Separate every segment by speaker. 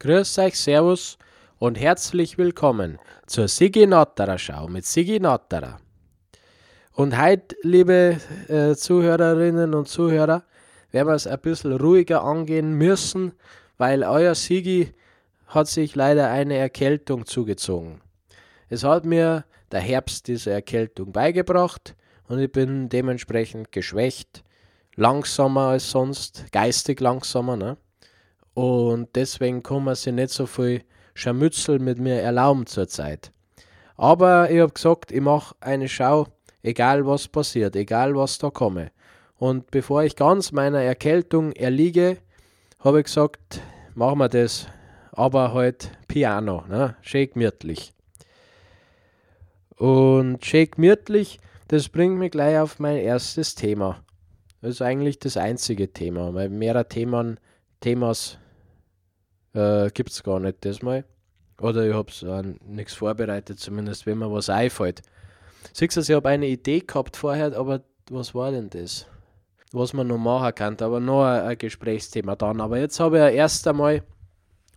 Speaker 1: Grüß euch, Servus und herzlich willkommen zur Sigi Natterer Schau mit Sigi Natterer. Und heute, liebe äh, Zuhörerinnen und Zuhörer, werden wir es ein bisschen ruhiger angehen müssen, weil euer Sigi hat sich leider eine Erkältung zugezogen. Es hat mir der Herbst diese Erkältung beigebracht und ich bin dementsprechend geschwächt, langsamer als sonst, geistig langsamer. Ne? Und deswegen kann man sich nicht so viel Scharmützel mit mir erlauben zurzeit. Aber ich habe gesagt, ich mache eine Schau, egal was passiert, egal was da komme. Und bevor ich ganz meiner Erkältung erliege, habe ich gesagt, machen wir das, aber halt Piano, ne? schön gemütlich. Und schön gemütlich, das bringt mich gleich auf mein erstes Thema. Das ist eigentlich das einzige Thema, weil mehrere Themen, Themas äh, gibt es gar nicht das mal. Oder ich habe äh, nichts vorbereitet, zumindest wenn mir was einfällt. Siehst du, ich habe eine Idee gehabt vorher, aber was war denn das? Was man noch machen kann, aber noch ein, ein Gesprächsthema dann. Aber jetzt habe ich ja erst einmal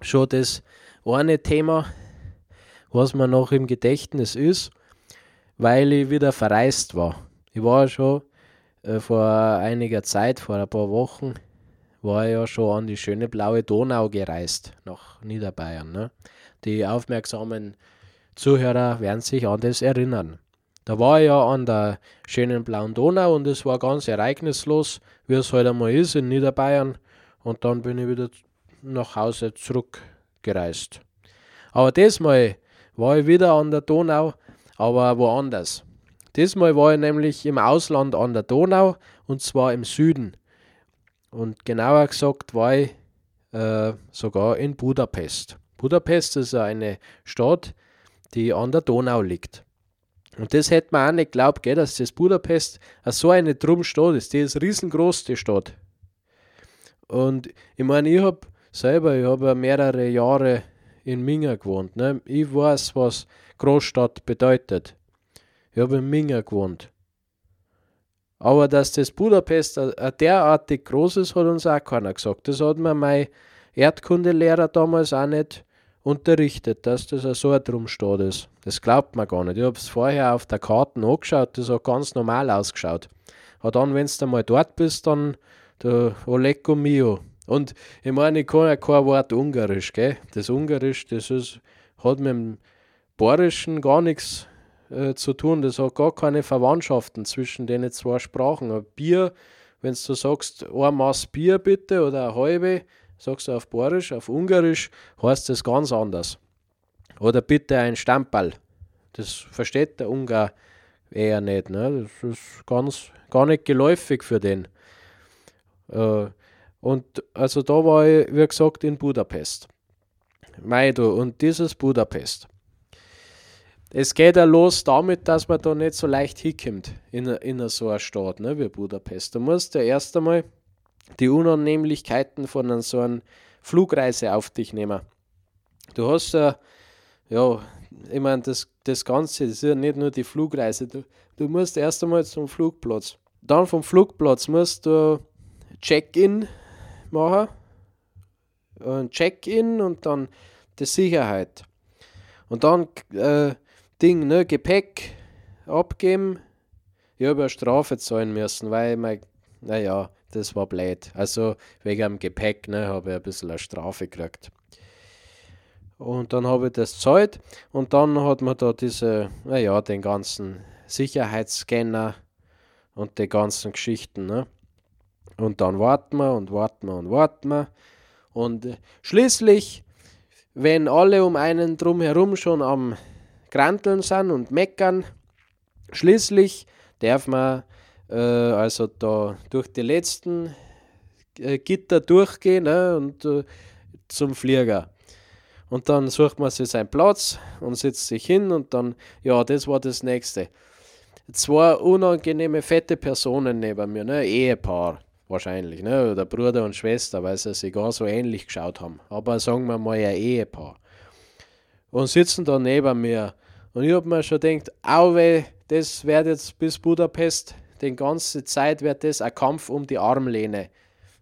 Speaker 1: schon das eine Thema, was mir noch im Gedächtnis ist, weil ich wieder verreist war. Ich war schon äh, vor einiger Zeit, vor ein paar Wochen, war ja schon an die schöne blaue Donau gereist, nach Niederbayern. Ne? Die aufmerksamen Zuhörer werden sich an das erinnern. Da war ich ja an der schönen blauen Donau und es war ganz ereignislos, wie es heute halt einmal ist in Niederbayern. Und dann bin ich wieder nach Hause zurückgereist. Aber diesmal war ich wieder an der Donau, aber woanders. Diesmal war ich nämlich im Ausland an der Donau und zwar im Süden. Und genauer gesagt war ich äh, sogar in Budapest. Budapest ist eine Stadt, die an der Donau liegt. Und das hätte man auch nicht geglaubt, gell, dass das Budapest so eine Drumstadt ist. Die ist riesengroß, die Stadt. Und ich meine, ich habe selber, ich habe mehrere Jahre in Minga gewohnt. Ne? Ich weiß, was Großstadt bedeutet. Ich habe in Minga gewohnt. Aber dass das Budapest derartig groß ist, hat uns auch keiner gesagt. Das hat mir mein Erdkundelehrer damals auch nicht unterrichtet, dass das so ein Drumstadt ist. Das glaubt man gar nicht. Ich habe es vorher auf der Karte angeschaut, das hat ganz normal ausgeschaut. Aber dann, wenn du mal dort bist, dann der Oleko Mio. Und ich meine, ich kann ja kein Wort Ungarisch, gell? Das Ungarisch, das ist, hat mit dem Bayerischen gar nichts äh, zu tun. Das hat gar keine Verwandtschaften zwischen den zwei Sprachen. Ein Bier, wenn du sagst, ein Maß Bier bitte oder eine halbe, sagst du auf Bayerisch, auf Ungarisch heißt das ganz anders. Oder bitte ein Stammball. Das versteht der Ungar eher nicht. Ne? Das ist ganz, gar nicht geläufig für den. Äh, und also da war ich, wie gesagt, in Budapest. Meido und dieses Budapest. Es geht ja los damit, dass man da nicht so leicht hinkommt in, in so einer Stadt ne, wie Budapest. Du musst ja erst einmal die Unannehmlichkeiten von so einer Flugreise auf dich nehmen. Du hast ja, ja, ich meine, das, das Ganze, ist ja nicht nur die Flugreise. Du, du musst erst einmal zum Flugplatz. Dann vom Flugplatz musst du Check-in machen. Check-in und dann die Sicherheit. Und dann äh, Ding, ne, Gepäck abgeben. Ich habe eine Strafe zahlen müssen, weil mein, naja, das war blöd. Also wegen dem Gepäck, ne, habe ich ein bisschen eine Strafe gekriegt. Und dann habe ich das zahlt und dann hat man da diese, naja, den ganzen Sicherheitsscanner und die ganzen Geschichten, ne. Und dann warten wir und warten wir und warten wir. Und schließlich, wenn alle um einen drumherum schon am Granteln sind und meckern. Schließlich darf man äh, also da durch die letzten äh, Gitter durchgehen ne, und äh, zum Flieger. Und dann sucht man sich seinen Platz und setzt sich hin und dann, ja, das war das nächste. Zwei unangenehme, fette Personen neben mir, ne, Ehepaar wahrscheinlich, ne, oder Bruder und Schwester, weil sie sich gar so ähnlich geschaut haben. Aber sagen wir mal ein Ehepaar. Und sitzen da neben mir und ich habe mir schon gedacht, auwe, das wird jetzt bis Budapest, die ganze Zeit wird das ein Kampf um die Armlehne.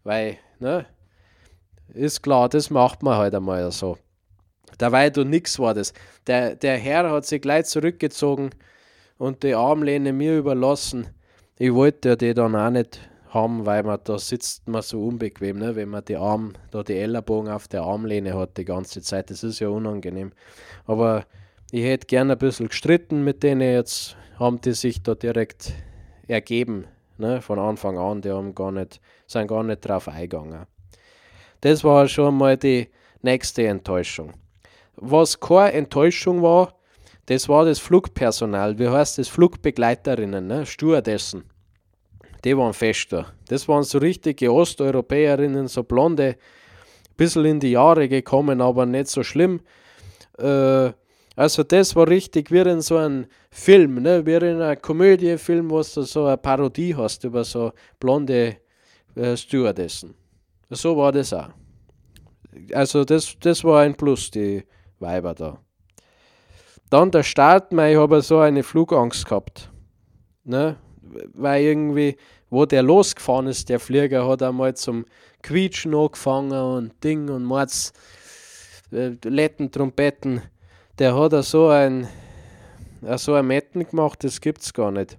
Speaker 1: Weil, ne, Ist klar, das macht man halt einmal so. Dabei du nix war das. Der, der Herr hat sich gleich zurückgezogen und die Armlehne mir überlassen. Ich wollte ja die dann auch nicht haben, weil man da sitzt man so unbequem, ne? wenn man die Arm, da die Ellerbogen auf der Armlehne hat die ganze Zeit. Das ist ja unangenehm. Aber ich hätte gerne ein bisschen gestritten mit denen. Jetzt haben die sich da direkt ergeben, ne? von Anfang an. Die haben gar nicht, sind gar nicht drauf eingegangen. Das war schon mal die nächste Enttäuschung. Was keine Enttäuschung war, das war das Flugpersonal. Wie heißt das? Flugbegleiterinnen, ne? Stewardessen die waren fester. Das waren so richtige Osteuropäerinnen, so blonde, bisschen in die Jahre gekommen, aber nicht so schlimm. Äh, also das war richtig wie in so einem Film, ne? wie in einer Komödiefilm, wo du so eine Parodie hast über so blonde äh, Stewardessen. So war das auch. Also das, das war ein Plus, die Weiber da. Dann der Start, ich habe so eine Flugangst gehabt. Ne? weil irgendwie, wo der losgefahren ist, der Flieger, hat einmal zum Quietschen angefangen und Ding und Mords, äh, Letten, Trompeten. Der hat da so ein, so ein Metten gemacht, das gibt's gar nicht.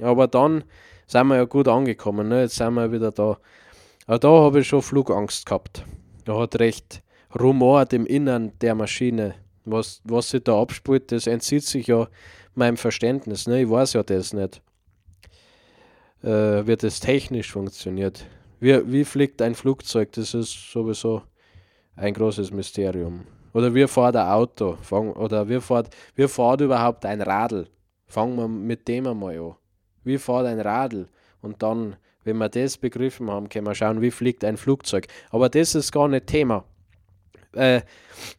Speaker 1: Aber dann sind wir ja gut angekommen, ne? jetzt sind wir wieder da. Aber da habe ich schon Flugangst gehabt. Da hat recht rumort im Innern der Maschine. Was, was sich da abspielt, das entzieht sich ja meinem Verständnis. Ne? Ich weiß ja das nicht äh, wie das technisch funktioniert. Wie, wie fliegt ein Flugzeug? Das ist sowieso ein großes Mysterium. Oder wie fährt ein Auto? Fang, oder wie fährt, wie fährt überhaupt ein Radl? Fangen wir mit dem einmal an. Wie fährt ein Radl? Und dann, wenn wir das begriffen haben, können wir schauen, wie fliegt ein Flugzeug. Aber das ist gar nicht Thema. Äh,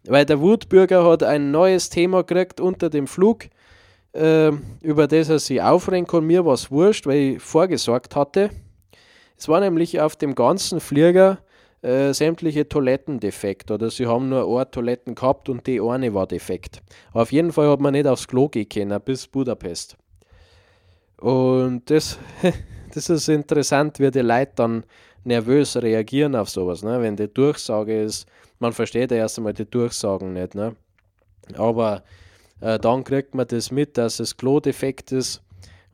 Speaker 1: weil der Wutbürger hat ein neues Thema gekriegt unter dem Flug äh, über das er sich aufregen kann. Mir war es wurscht, weil ich vorgesorgt hatte. Es war nämlich auf dem ganzen Flieger äh, sämtliche Toiletten defekt oder sie haben nur eine Toiletten gehabt und die eine war defekt. auf jeden Fall hat man nicht aufs Klo gehen können bis Budapest. Und das, das ist interessant, wie die Leute dann nervös reagieren auf sowas, ne? wenn die Durchsage ist, man versteht ja erst einmal die Durchsagen nicht, ne? aber äh, dann kriegt man das mit, dass es Klo defekt ist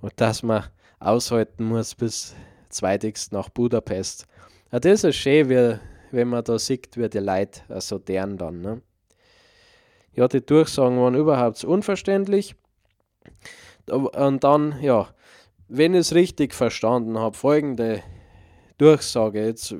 Speaker 1: und dass man aushalten muss bis zweitigst nach Budapest. Ja, das ist schön, wie, wenn man da sieht, wie die Leute also deren dann. Ne? Ja, die Durchsagen waren überhaupt unverständlich. Und dann, ja, wenn ich es richtig verstanden habe, folgende Durchsage. Jetzt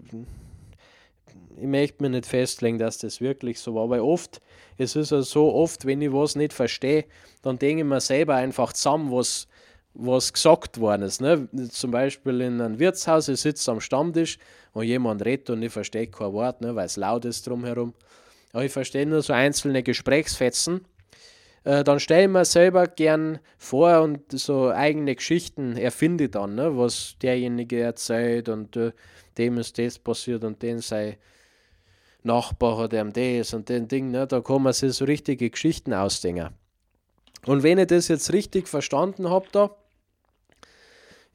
Speaker 1: ich möchte mir nicht festlegen, dass das wirklich so war, weil oft, es ist ja so oft, wenn ich was nicht verstehe, dann denke ich mir selber einfach zusammen, was, was gesagt worden ist. Ne? Zum Beispiel in einem Wirtshaus, ich sitze am Stammtisch und jemand redet und ich verstehe kein Wort, ne, weil es laut ist drumherum. Aber ich verstehe nur so einzelne Gesprächsfetzen. Äh, dann stelle ich mir selber gern vor und so eigene Geschichten erfinde dann, ne, was derjenige erzählt und äh, dem ist das passiert und den sei Nachbar hat ihm das und den Ding, ne? da kann man sich so richtige Geschichten ausdenken. Und wenn ich das jetzt richtig verstanden habe, da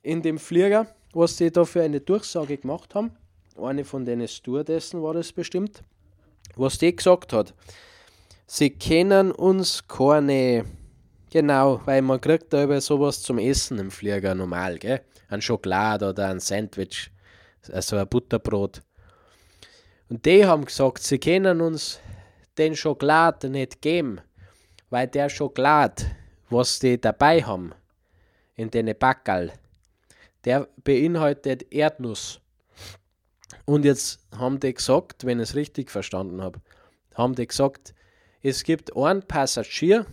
Speaker 1: in dem Flieger, was die da für eine Durchsage gemacht haben, eine von den Stewardessen war das bestimmt, was die gesagt hat, sie kennen uns keine, genau, weil man kriegt da über sowas zum Essen im Flieger normal, gell? Ein Schokolade oder ein Sandwich, also ein Butterbrot. Und die haben gesagt, sie können uns den Schokolade nicht geben, weil der Schokolade, was die dabei haben, in den Backerl, der beinhaltet Erdnuss. Und jetzt haben die gesagt, wenn ich es richtig verstanden habe, haben die gesagt, es gibt einen Passagier,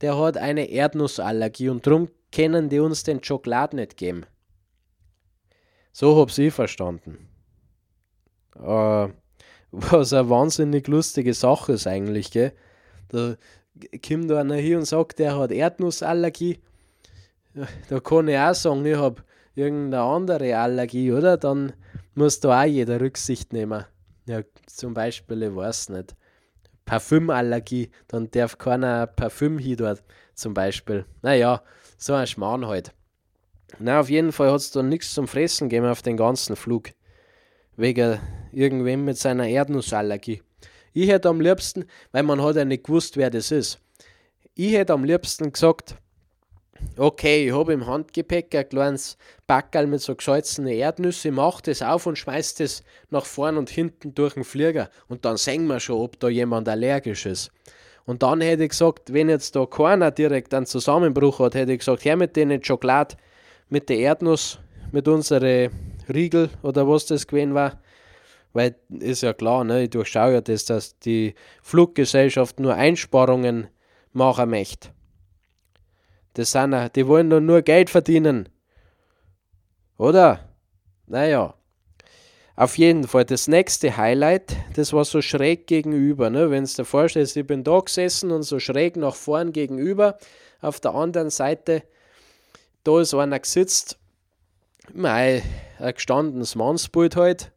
Speaker 1: der hat eine Erdnussallergie und darum können die uns den Schokolade nicht geben. So habe ich verstanden. Äh, was eine wahnsinnig lustige Sache ist eigentlich, gell? Da kommt einer hier und sagt, der hat Erdnussallergie. Da kann ich auch sagen, ich habe irgendeine andere Allergie, oder? Dann muss da auch jeder Rücksicht nehmen. Ja, zum Beispiel, ich weiß nicht, Parfümallergie, dann darf keiner Parfüm hier dort, zum Beispiel. Naja, so ein Schmarrn halt. Na, auf jeden Fall hat es da nichts zum Fressen gegeben auf den ganzen Flug wegen irgendwem mit seiner Erdnussallergie. Ich hätte am liebsten, weil man hat ja nicht gewusst, wer das ist. Ich hätte am liebsten gesagt, okay, ich habe im Handgepäck ein kleines Backerl mit so geschalzenen Erdnüsse, mach das auf und schmeiß das nach vorn und hinten durch den Flieger und dann sehen wir schon, ob da jemand allergisch ist. Und dann hätte ich gesagt, wenn jetzt da keiner direkt einen Zusammenbruch hat, hätte ich gesagt, her mit denen Schokolade, mit der Erdnuss, mit unseren Riegel oder was das gewesen war. Weil ist ja klar, ne, ich durchschaue ja das, dass die Fluggesellschaft nur Einsparungen machen möchte. Das sind, die wollen doch nur Geld verdienen. Oder? Naja. Auf jeden Fall, das nächste Highlight, das war so schräg gegenüber. Ne? Wenn du dir vorstellst, ich bin da gesessen und so schräg nach vorn gegenüber. Auf der anderen Seite, da ist einer gesitzt, mei, ein gestandenes Mannsbild halt.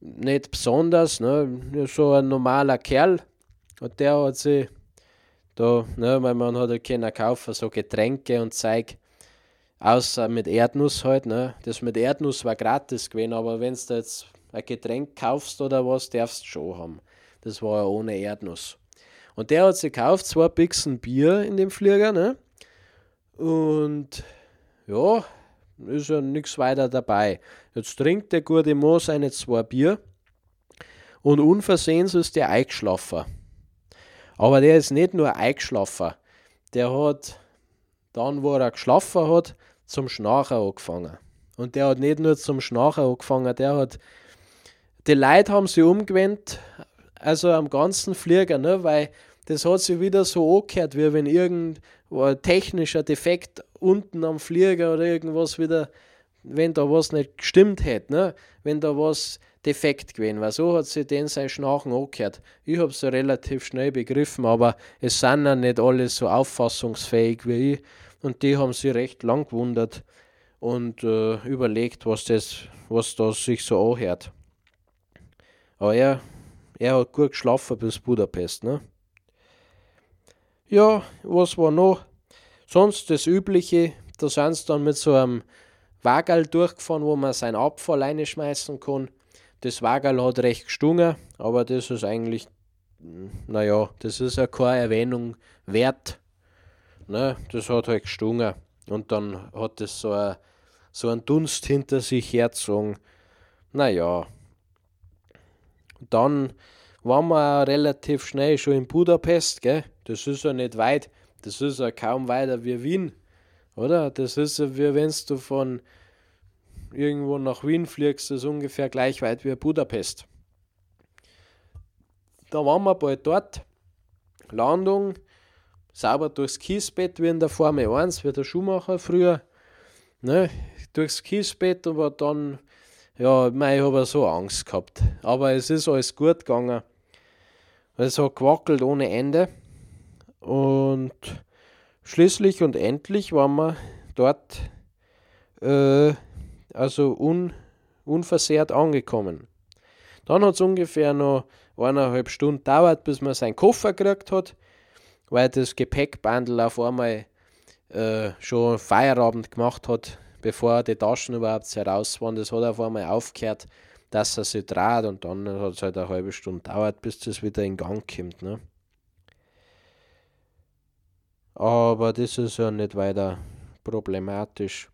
Speaker 1: Nicht besonders, ne? so ein normaler Kerl. Und der hat sich da, ne, weil man hat ja können kaufen, so Getränke und Zeug, außer mit Erdnuss halt, ne. Das mit Erdnuss war gratis gewesen, aber wenn du jetzt ein Getränk kaufst oder was, darfst du schon haben. Das war ja ohne Erdnuss. Und der hat sich gekauft, zwei Bixen Bier in dem Flieger, ne? Und ja, ist ja nichts weiter dabei. Jetzt trinkt der gute Mo seine zwei Bier und unversehens ist der eingeschlafen. Aber der ist nicht nur eingeschlafen. Der hat dann, wo er geschlafen hat, zum Schnarchen angefangen. Und der hat nicht nur zum Schnarchen angefangen, der hat. Die Leute haben sich umgewendet, also am ganzen Flieger, ne, weil das hat sich wieder so angehört, wie wenn irgendein technischer Defekt unten am Flieger oder irgendwas wieder, wenn da was nicht gestimmt hätte, ne, wenn da was defekt gewesen war. So hat sich den sein Schnarchen angehört. Ich habe es ja relativ schnell begriffen, aber es sind ja nicht alle so auffassungsfähig wie ich. Und die haben sich recht lang gewundert und äh, überlegt, was das, was da sich so anhört. Aber er, er hat gut geschlafen bis Budapest, ne? Ja, was war noch? Sonst das Übliche, da sind sie dann mit so einem Wagel durchgefahren, wo man seinen Abfall reinschmeißen kann. Das Wagel hat recht gestungen, aber das ist eigentlich, naja, das ist ja keine Erwähnung wert. Ne? Das hat halt gestungen. Und dann hat es so, so einen Dunst hinter sich herzogen. Naja. Dann waren wir relativ schnell schon in Budapest, gell? Das ist ja nicht weit. Das ist ja kaum weiter wie Wien, oder? Das ist ja wie wenn du von irgendwo nach Wien fliegst, ist ungefähr gleich weit wie Budapest. Da waren wir bald dort. Landung, sauber durchs Kiesbett wie in der Formel 1, wie der Schuhmacher früher. Ne, durchs Kiesbett, aber dann, ja, ich habe so Angst gehabt. Aber es ist alles gut gegangen. Es hat gewackelt ohne Ende. Und schließlich und endlich waren wir dort äh, also un, unversehrt angekommen. Dann hat es ungefähr noch eineinhalb Stunden gedauert, bis man seinen Koffer gekriegt hat, weil das Gepäckbandel auf einmal äh, schon Feierabend gemacht hat, bevor die Taschen überhaupt heraus waren. Das hat auf einmal aufgehört, dass er sich dreht und dann hat es halt eine halbe Stunde gedauert, bis das wieder in Gang kommt. Ne? Aber das ist ja nicht weiter problematisch.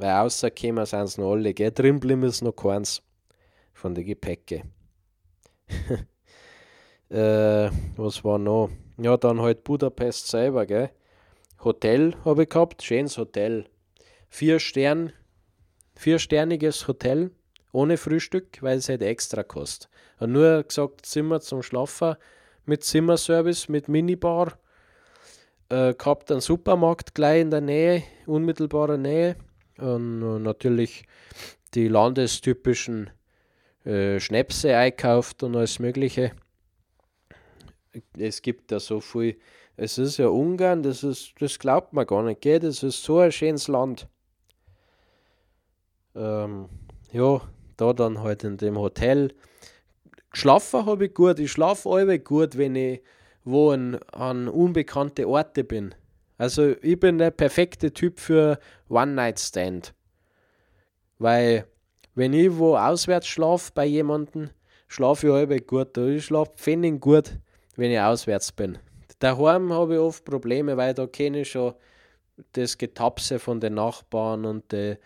Speaker 1: Weil rausgekommen sind sie noch alle, gell? Drin blieben ist noch keins von den Gepäcke. äh, was war noch? Ja, dann halt Budapest selber, gell? Hotel habe ich gehabt, schönes Hotel. Vier Stern, viersterniges Hotel, ohne Frühstück, weil es halt extra kostet. Und nur gesagt, Zimmer zum Schlafen mit Zimmerservice, mit Minibar. Äh, gehabt einen Supermarkt gleich in der Nähe, unmittelbarer Nähe und natürlich die landestypischen äh, Schnäpse einkauft und alles Mögliche. Es gibt da so viel. Es ist ja Ungarn, das, ist, das glaubt man gar nicht, gell? Das ist so ein schönes Land. Ähm, ja, da dann halt in dem Hotel. Geschlafen habe ich gut. Ich schlafe alle gut, wenn ich wo an, an unbekannte Orte bin. Also ich bin der perfekte Typ für One-Night-Stand. Weil wenn ich wo auswärts schlafe bei jemandem, schlafe ich halb gut. Ich schlafe pfennig gut, wenn ich auswärts bin. Daheim habe ich oft Probleme, weil da kenne ich schon das Getapse von den Nachbarn und die,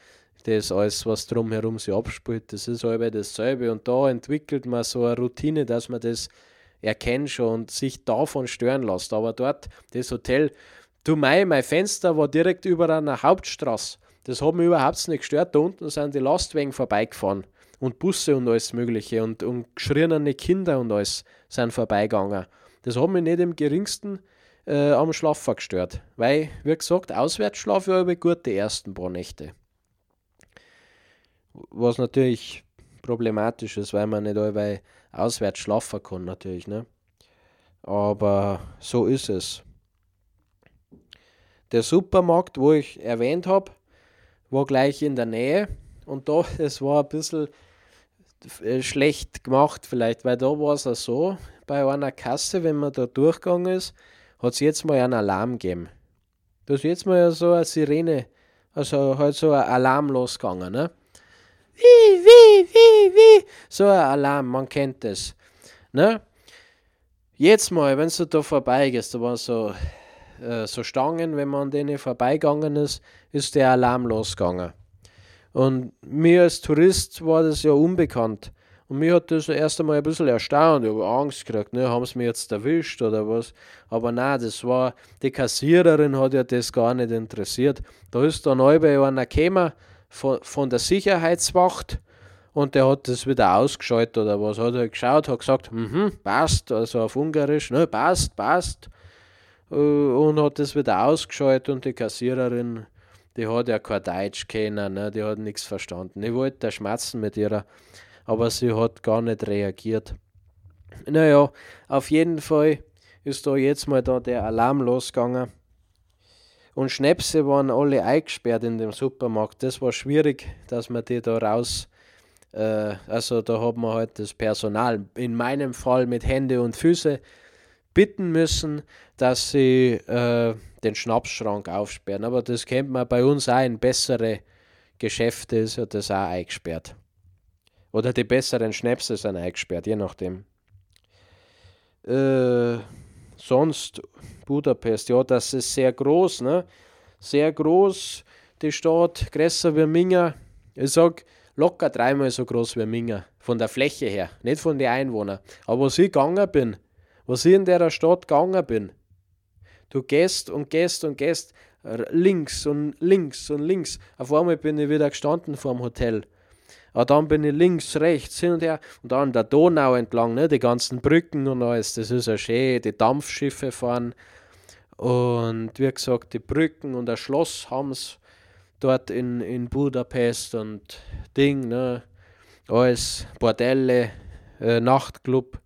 Speaker 1: das alles, was drumherum sich abspielt. Das ist halb dasselbe. Und da entwickelt man so eine Routine, dass man das erkennt schon und sich davon stören lässt. Aber dort, das Hotel, du mein, mein Fenster war direkt über einer Hauptstraße. Das hat mich überhaupt nicht gestört. Da unten sind die Lastwagen vorbeigefahren und Busse und alles Mögliche und, und geschriene Kinder und alles sind vorbeigegangen. Das hat mich nicht im geringsten äh, am Schlafen gestört, weil, wie gesagt, auswärts schlafe ich aber gut die ersten paar Nächte. Was natürlich problematisch ist, weil man nicht allweil auswärts schlafen kann, natürlich. Ne? Aber so ist es. Der Supermarkt, wo ich erwähnt habe, war gleich in der Nähe und da, es war ein bisschen äh, schlecht gemacht vielleicht, weil da war es auch so, bei einer Kasse, wenn man da durchgegangen ist, hat es jetzt mal einen Alarm gegeben. Da ist jetzt mal so eine Sirene, also halt so ein Alarm losgegangen, ne? Wie, wie, wie, wie, so ein Alarm, man kennt das, ne? Jetzt mal, wenn du da vorbeigehst, da waren so, äh, so Stangen, wenn man an denen vorbeigegangen ist, ist der Alarm losgegangen. Und mir als Tourist war das ja unbekannt. Und mich hat das erst einmal ein bisschen erstaunt. Ich habe Angst gekriegt, ne? haben sie mich jetzt erwischt oder was? Aber nein, das war, die Kassiererin hat ja das gar nicht interessiert. Da ist dann bei einer gekommen von, von der Sicherheitswacht und der hat das wieder ausgeschaltet oder was. Hat er geschaut, hat gesagt, mhm, passt, also auf Ungarisch, ne, passt, passt. Äh, und hat das wieder ausgeschaltet und die Kassiererin, die hat ja kein Deutsch kennen, ne? die hat nichts verstanden. Ich wollte da schmerzen mit ihrer aber sie hat gar nicht reagiert. Naja, auf jeden Fall ist da jetzt mal da der Alarm losgegangen. Und Schnäpse waren alle eingesperrt in dem Supermarkt. Das war schwierig, dass man die da raus. Äh, also da hat man halt das Personal, in meinem Fall mit Hände und Füße, bitten müssen, dass sie äh, den Schnapsschrank aufsperren. Aber das kennt man bei uns auch in bessere Geschäfte, ist ja das auch eingesperrt. Oder die besseren Schnäpse sind eingesperrt, je nachdem. Äh, sonst Budapest, ja, das ist sehr groß, ne? Sehr groß, die Stadt, größer wie Minga. Ich sag locker dreimal so groß wie Minga, von der Fläche her, nicht von den Einwohnern. Aber was ich gegangen bin, was ich in der Stadt gegangen bin, du gehst und gehst und gehst links und links und links. Auf einmal bin ich wieder gestanden vor dem Hotel. Aber dann bin ich links, rechts, hin und her und dann der Donau entlang, ne, die ganzen Brücken und alles. Das ist ja schön, die Dampfschiffe fahren. Und wie gesagt, die Brücken und das Schloss haben es dort in, in Budapest und Ding, ne, alles, Bordelle, äh, Nachtclub.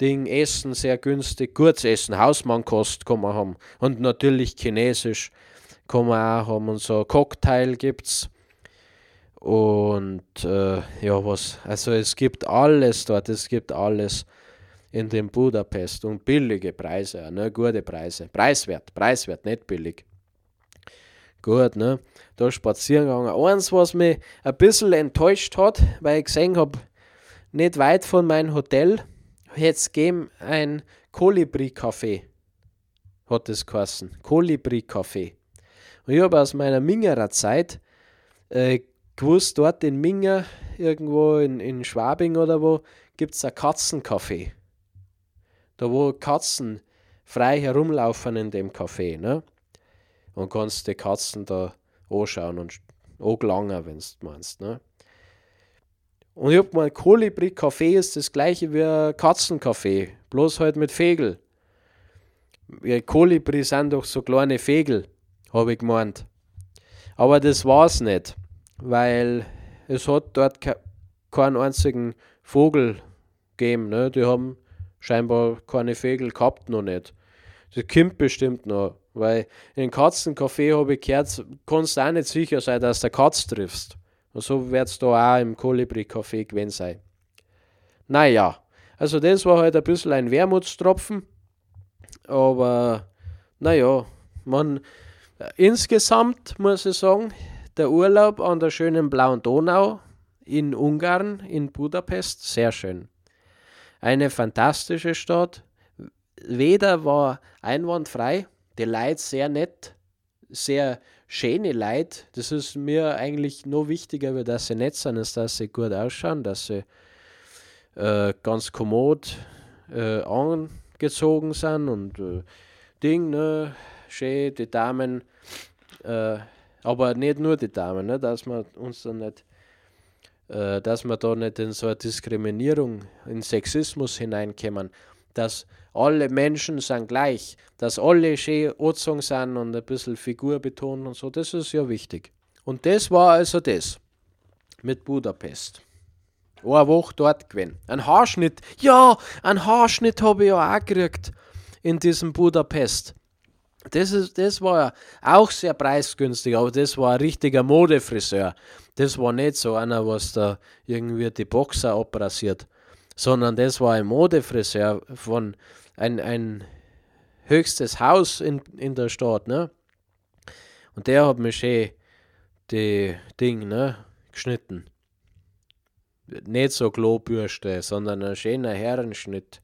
Speaker 1: Ding, Essen sehr günstig, gutes Essen, Hausmannkost kann man haben. Und natürlich Chinesisch kann man auch haben und so Cocktail gibt's. Und äh, ja, was, also es gibt alles dort, es gibt alles in dem Budapest und billige Preise, ne, gute Preise. Preiswert, preiswert, nicht billig. Gut, ne, da spazieren gegangen. Eins, was mich ein bisschen enttäuscht hat, weil ich gesehen habe, nicht weit von meinem Hotel, jetzt geben ein Kolibri-Café, hat es geheißen. Kolibri-Café. Und ich habe aus meiner Mingerer Zeit äh, gewusst, dort in Minga, irgendwo in, in Schwabing oder wo, gibt es ein Katzencafé. Da wo Katzen frei herumlaufen in dem Café, ne? Und kannst die Katzen da anschauen und angelangen, wenn du meinst, ne? Und ich hab mal, Kolibri-Café ist das gleiche wie ein Katzencafé, bloß halt mit Fegel. Kolibri sind doch so kleine Fegel, habe ich gemeint. Aber das war's nicht weil es hat dort ke keinen einzigen Vogel gegeben. Ne? Die haben scheinbar keine Vögel gehabt noch nicht. Das kommt bestimmt noch, weil in Katzencafé habe ich gehört, kannst du auch nicht sicher sein, dass du Katz triffst. Und so wird es da auch im Kolibri-Café gewesen sein. Naja, also das war halt ein bisschen ein Wermutstropfen, aber naja, man, insgesamt muss ich sagen, der Urlaub an der schönen blauen Donau in Ungarn, in Budapest, sehr schön. Eine fantastische Stadt. Weder war einwandfrei, die Leute sehr nett, sehr schöne Leute. Das ist mir eigentlich noch wichtiger, dass sie nett sind, als dass sie gut ausschauen, dass sie äh, ganz kommod äh, angezogen sind und äh, Ding, ne, schön, die Damen, äh, aber nicht nur die Damen, ne, dass wir uns dann nicht, äh, dass wir da nicht in so eine Diskriminierung, in Sexismus hineinkommen, dass alle Menschen sind gleich, dass alle schön angezogen sind und ein bisschen Figur betonen und so, das ist ja wichtig. Und das war also das mit Budapest. Eine Woche dort gewesen. Ein Haarschnitt, ja, ein Haarschnitt habe ich ja auch gekriegt in diesem Budapest. Das, ist, das war auch sehr preisgünstig, aber das war ein richtiger Modefriseur. Das war nicht so einer, was da irgendwie die Boxer abrasiert, sondern das war ein Modefriseur von ein, ein höchstes Haus in, in der Stadt, ne? Und der hat mir schön die Ding, ne, geschnitten. Nicht so Klobürste, sondern ein schöner Herrenschnitt.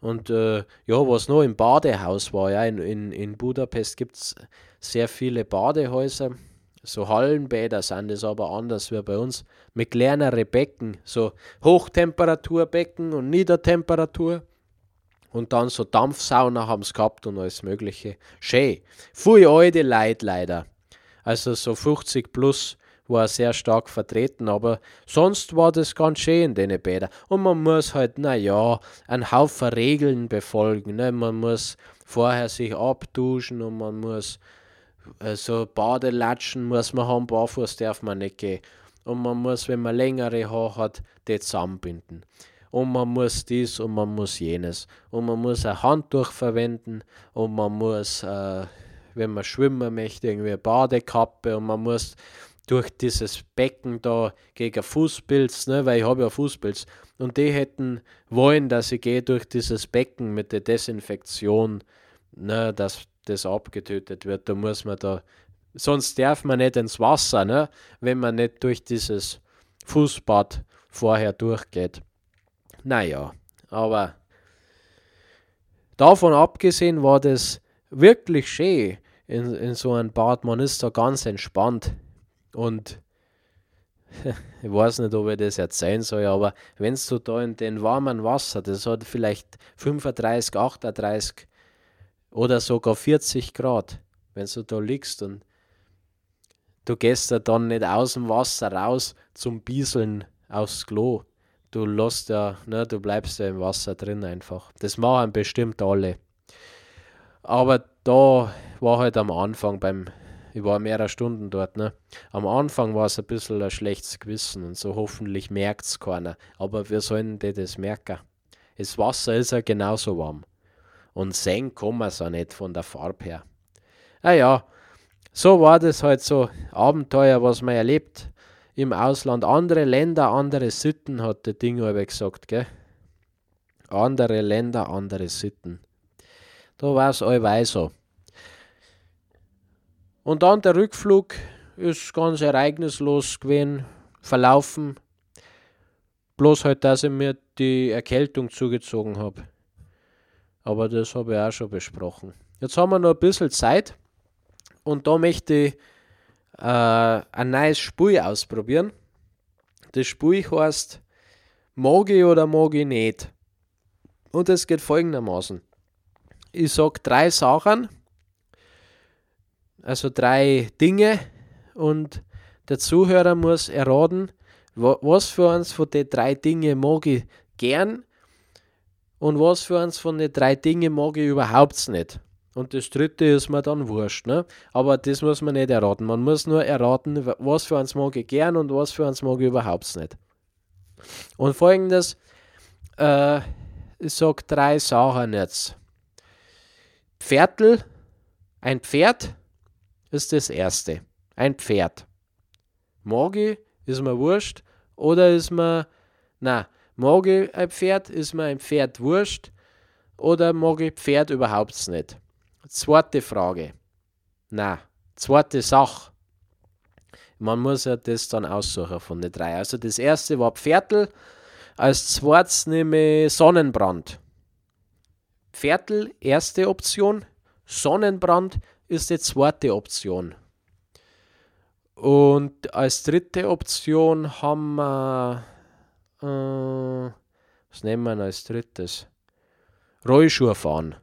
Speaker 1: Und äh, ja, was noch im Badehaus war, ja, in, in, in Budapest gibt es sehr viele Badehäuser. So Hallenbäder sind das aber anders wie bei uns. Mit kleineren Becken, so Hochtemperaturbecken und Niedertemperatur. Und dann so Dampfsauna haben sie gehabt und alles Mögliche. Schön. Viele alte Leute leider. Also so 50 plus war sehr stark vertreten, aber sonst war das ganz schön in den Bädern. Und man muss halt, naja, einen Haufen Regeln befolgen. Ne? Man muss vorher sich abduschen und man muss also Badelatschen muss man haben, barfuß darf man nicht gehen. Und man muss, wenn man längere Haare hat, die zusammenbinden und man muss dies und man muss jenes. Und man muss ein Handtuch verwenden und man muss, äh, wenn man schwimmen möchte, irgendwie eine Badekappe und man muss durch dieses Becken da gegen Fußpilz, ne, weil ich habe ja Fußpilz. Und die hätten wollen, dass ich gehe durch dieses Becken mit der Desinfektion, ne, dass das abgetötet wird. Da muss man da, sonst darf man nicht ins Wasser, ne, wenn man nicht durch dieses Fußbad vorher durchgeht. Naja, aber davon abgesehen war das wirklich schön in, in so einem Bad. Man ist da ganz entspannt und ich weiß nicht, ob ich das erzählen soll, aber wenn du da in den warmen Wasser, das hat vielleicht 35, 38 oder sogar 40 Grad, wenn du da liegst und du gehst da dann nicht aus dem Wasser raus zum Bieseln aufs Klo du lässt ja, ne, du bleibst ja im Wasser drin einfach. Das machen bestimmt alle. Aber da war halt am Anfang beim, ich war mehrere Stunden dort, ne? Am Anfang war es ein bisschen ein schlechtes Gewissen und so hoffentlich merkt es keiner. Aber wir sollen das merken. Das Wasser ist ja genauso warm. Und sehen kann man es auch nicht von der Farbe her. Naja, so war das halt so Abenteuer, was man erlebt im Ausland. Andere Länder, andere Sitten, hat der Ding aber gesagt, gell? Andere Länder, andere Sitten. Da war es allweil so. Und dann der Rückflug ist ganz ereignislos gewesen, verlaufen. Bloß halt, dass ich mir die Erkältung zugezogen habe. Aber das habe ich auch schon besprochen. Jetzt haben wir noch ein bisschen Zeit und da möchte ich äh, ein neues Spiel ausprobieren. Das Spiel heißt Mag ich oder mag ich nicht? Und es geht folgendermaßen. Ich sage drei Sachen, also drei Dinge, und der Zuhörer muss erraten, was für uns von den drei Dingen mag ich gern und was für uns von den drei Dingen mag ich überhaupt nicht. Und das dritte ist mir dann wurscht. Ne? Aber das muss man nicht erraten. Man muss nur erraten, was für uns mag ich gern und was für uns mag ich überhaupt nicht. Und folgendes, äh, ich sage drei Sachen jetzt. Pferdl, ein Pferd ist das erste. Ein Pferd. Mag ich, ist mir wurscht. Oder ist mir, na, mag ich ein Pferd, ist mir ein Pferd wurscht. Oder mag ich Pferd überhaupt nicht. Zweite Frage. Na, zweite Sache. Man muss ja das dann aussuchen von den drei. Also das erste war Pferdl, als zweites nehme ich Sonnenbrand. Pferdl, erste Option, Sonnenbrand ist die zweite Option. Und als dritte Option haben wir, was nehmen wir als drittes? Rollschuhe fahren.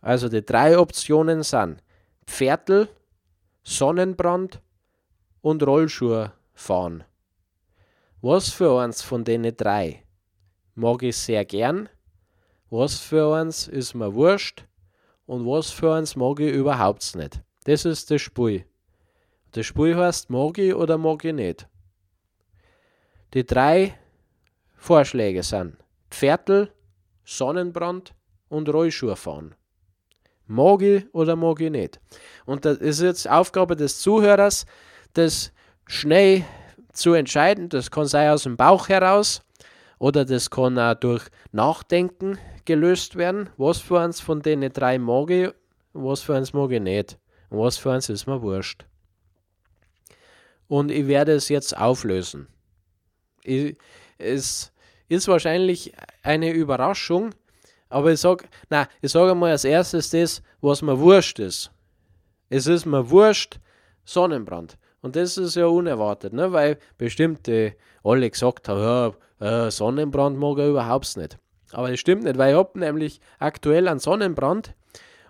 Speaker 1: Also die drei Optionen sind Pferdl, Sonnenbrand und Rollschuhe fahren. Was für eins von denen drei mag ich sehr gern, was für eins ist mir wurscht und was für eins mag ich überhaupt nicht. Das ist das Spiel. Das Spiel heißt, mag ich oder mag ich nicht. Die drei Vorschläge sind Pferdl, Sonnenbrand und Rollschuhe fahren. Mag ich oder mag ich nicht? Und das ist jetzt Aufgabe des Zuhörers, das schnell zu entscheiden. Das kann sein aus dem Bauch heraus oder das kann auch durch Nachdenken gelöst werden. Was für eins von den drei mag ich, was für eins mag ich nicht. Und was für eins ist mir wurscht. Und ich werde es jetzt auflösen. Es ist wahrscheinlich eine Überraschung, aber ich sage, na, ich sage mal als erstes das, was mir wurscht ist. Es ist mir wurscht, Sonnenbrand. Und das ist ja unerwartet, ne? weil bestimmt äh, alle gesagt haben, ja, äh, Sonnenbrand mag er überhaupt nicht. Aber das stimmt nicht, weil ich habe nämlich aktuell einen Sonnenbrand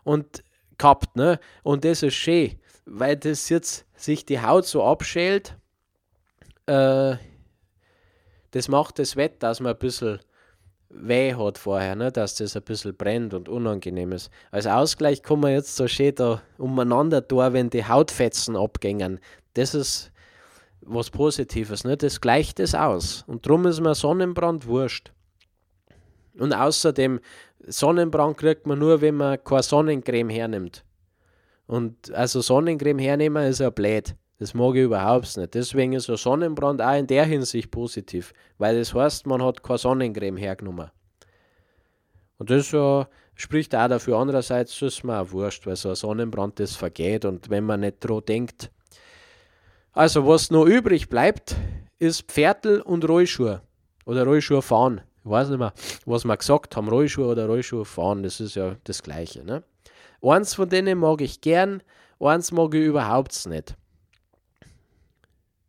Speaker 1: und gehabt, ne? Und das ist schön, weil das jetzt sich die Haut so abschält. Äh, das macht das Wetter, dass man ein bisschen weh hat vorher, ne? dass das ein bisschen brennt und unangenehm ist. Als Ausgleich kann man jetzt so schön da umeinander tun, wenn die Hautfetzen abgängen. Das ist was Positives, ne? das gleicht es aus. Und darum ist mir Sonnenbrand wurscht. Und außerdem, Sonnenbrand kriegt man nur, wenn man keine Sonnencreme hernimmt. Und also Sonnencreme hernehmen ist ja blöd. Das mag ich überhaupt nicht. Deswegen ist ein Sonnenbrand auch in der Hinsicht positiv, weil das heißt, man hat keine Sonnencreme hergenommen. Und das äh, spricht auch dafür. Andererseits ist mir auch wurscht, weil so ein Sonnenbrand das vergeht und wenn man nicht dran denkt. Also, was noch übrig bleibt, ist Pferdl und Rollschuhe. Oder Rollschuhe fahren. Ich weiß nicht mehr, was wir gesagt haben, Rollschuhe oder Rollschuhe fahren, das ist ja das Gleiche. Ne? Eins von denen mag ich gern, eins mag ich überhaupt nicht.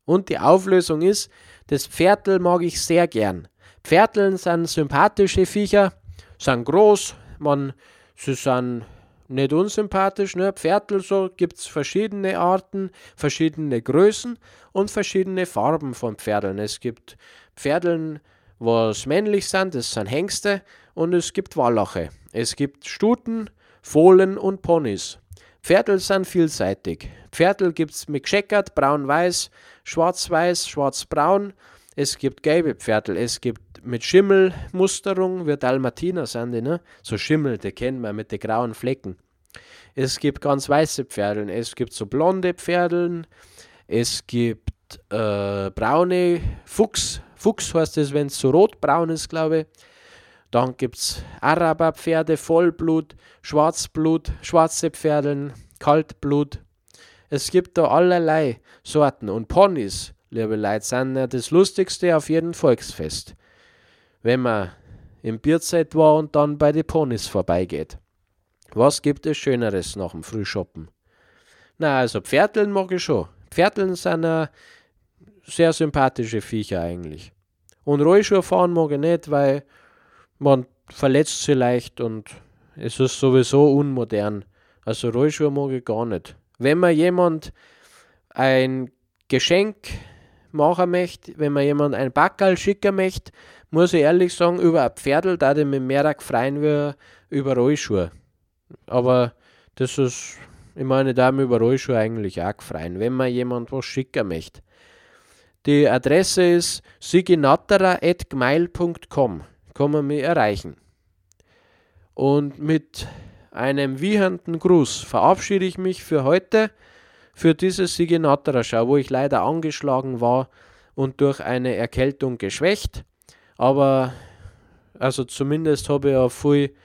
Speaker 1: Und die Auflösung ist, das Pferdl mag ich sehr gern. Pferdln sind sympathische Viecher, sind groß, man, sie sind nicht unsympathisch. Ne? Pferdl so gibt es verschiedene Arten, verschiedene Größen und verschiedene Farben von Pferdeln. Es gibt Pferdeln, was männlich sind, das sind Hengste und es gibt Wallache. Es gibt Stuten, Fohlen und Ponys. Pferdl sind vielseitig. Pferdl gibt es mit gescheckert, braun-weiß, schwarz-weiß, schwarz-braun. Es gibt gelbe Pferdl, es gibt mit Schimmelmusterung, wie Dalmatiner sind die, ne? So Schimmel, die kennen wir mit den grauen Flecken. Es gibt ganz weiße Pferdeln, es gibt so blonde Pferdeln, es gibt äh, braune Fuchs. Fuchs heißt es, wenn es so rotbraun ist, glaube ich. Dann gibt es Araberpferde, Vollblut, Schwarzblut, schwarze Pferdeln, Kaltblut. Es gibt da allerlei Sorten. Und Ponys, liebe Leute, sind ja das Lustigste auf jedem Volksfest. Wenn man im Bierzeit war und dann bei den Ponys vorbeigeht. Was gibt es Schöneres nach dem Frühschoppen? Na, also Pferdeln mag ich schon. Pferdeln sind ja sehr sympathische Viecher eigentlich. Und Rollschuhe fahren mag ich nicht, weil man verletzt sich leicht und es ist sowieso unmodern. Also Rollschuhe mag ich gar nicht. Wenn man jemand ein Geschenk machen möchte, wenn man jemand ein Backerl schicken möchte, muss ich ehrlich sagen, über ein Pferdl da ich mich mehr freuen wie über Rollschuhe. Aber das ist, ich meine, da über Rollschuhe eigentlich auch gefreien, wenn man jemand was schicken möchte. Die Adresse ist siginatterer.gmail.com kann man mich erreichen. Und mit einem wiehernden Gruß verabschiede ich mich für heute, für diese Sigenatterer-Schau, wo ich leider angeschlagen war und durch eine Erkältung geschwächt. Aber also zumindest habe ich ja viel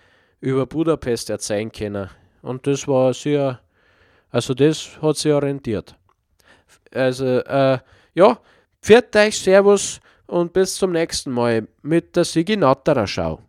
Speaker 1: über Budapest erzählen können. Und das war sehr, also das hat sich orientiert. Also, äh, ja, pfiat euch, Servus und bis zum nächsten Mal mit der Sigi Natterer Schau.